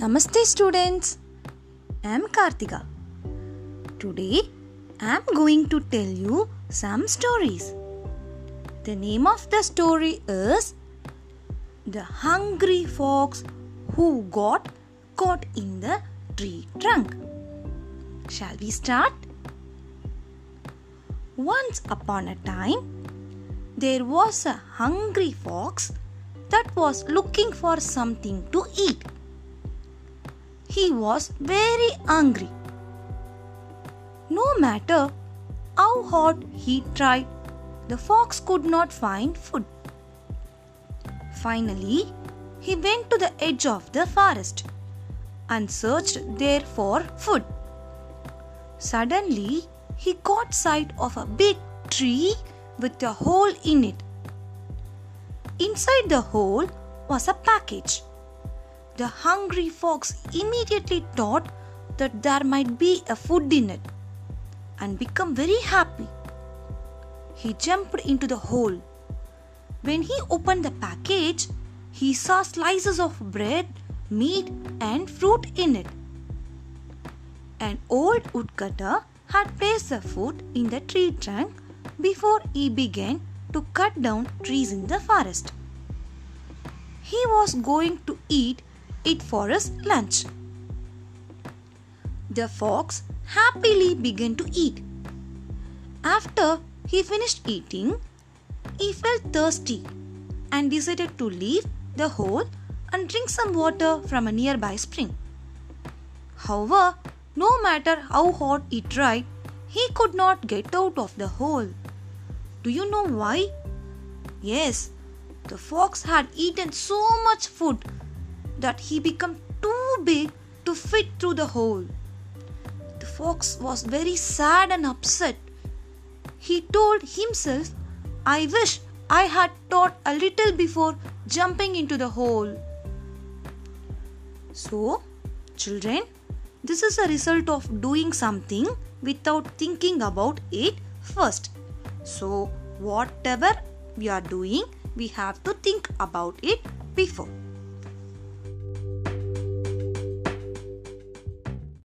Namaste students. I am Kartika. Today I am going to tell you some stories. The name of the story is The Hungry Fox Who Got Caught in the Tree Trunk. Shall we start? Once upon a time, there was a hungry fox that was looking for something to eat. He was very angry. No matter how hard he tried, the fox could not find food. Finally, he went to the edge of the forest and searched there for food. Suddenly, he caught sight of a big tree with a hole in it. Inside the hole was a package. The hungry fox immediately thought that there might be a food in it and became very happy. He jumped into the hole. When he opened the package, he saw slices of bread, meat, and fruit in it. An old woodcutter had placed the food in the tree trunk before he began to cut down trees in the forest. He was going to eat it for his lunch. The fox happily began to eat. After he finished eating, he felt thirsty and decided to leave the hole and drink some water from a nearby spring. However, no matter how hard he tried, he could not get out of the hole. Do you know why? Yes, the fox had eaten so much food that he became too big to fit through the hole. The fox was very sad and upset. He told himself, I wish I had thought a little before jumping into the hole. So, children, this is a result of doing something without thinking about it first. So, whatever we are doing, we have to think about it before.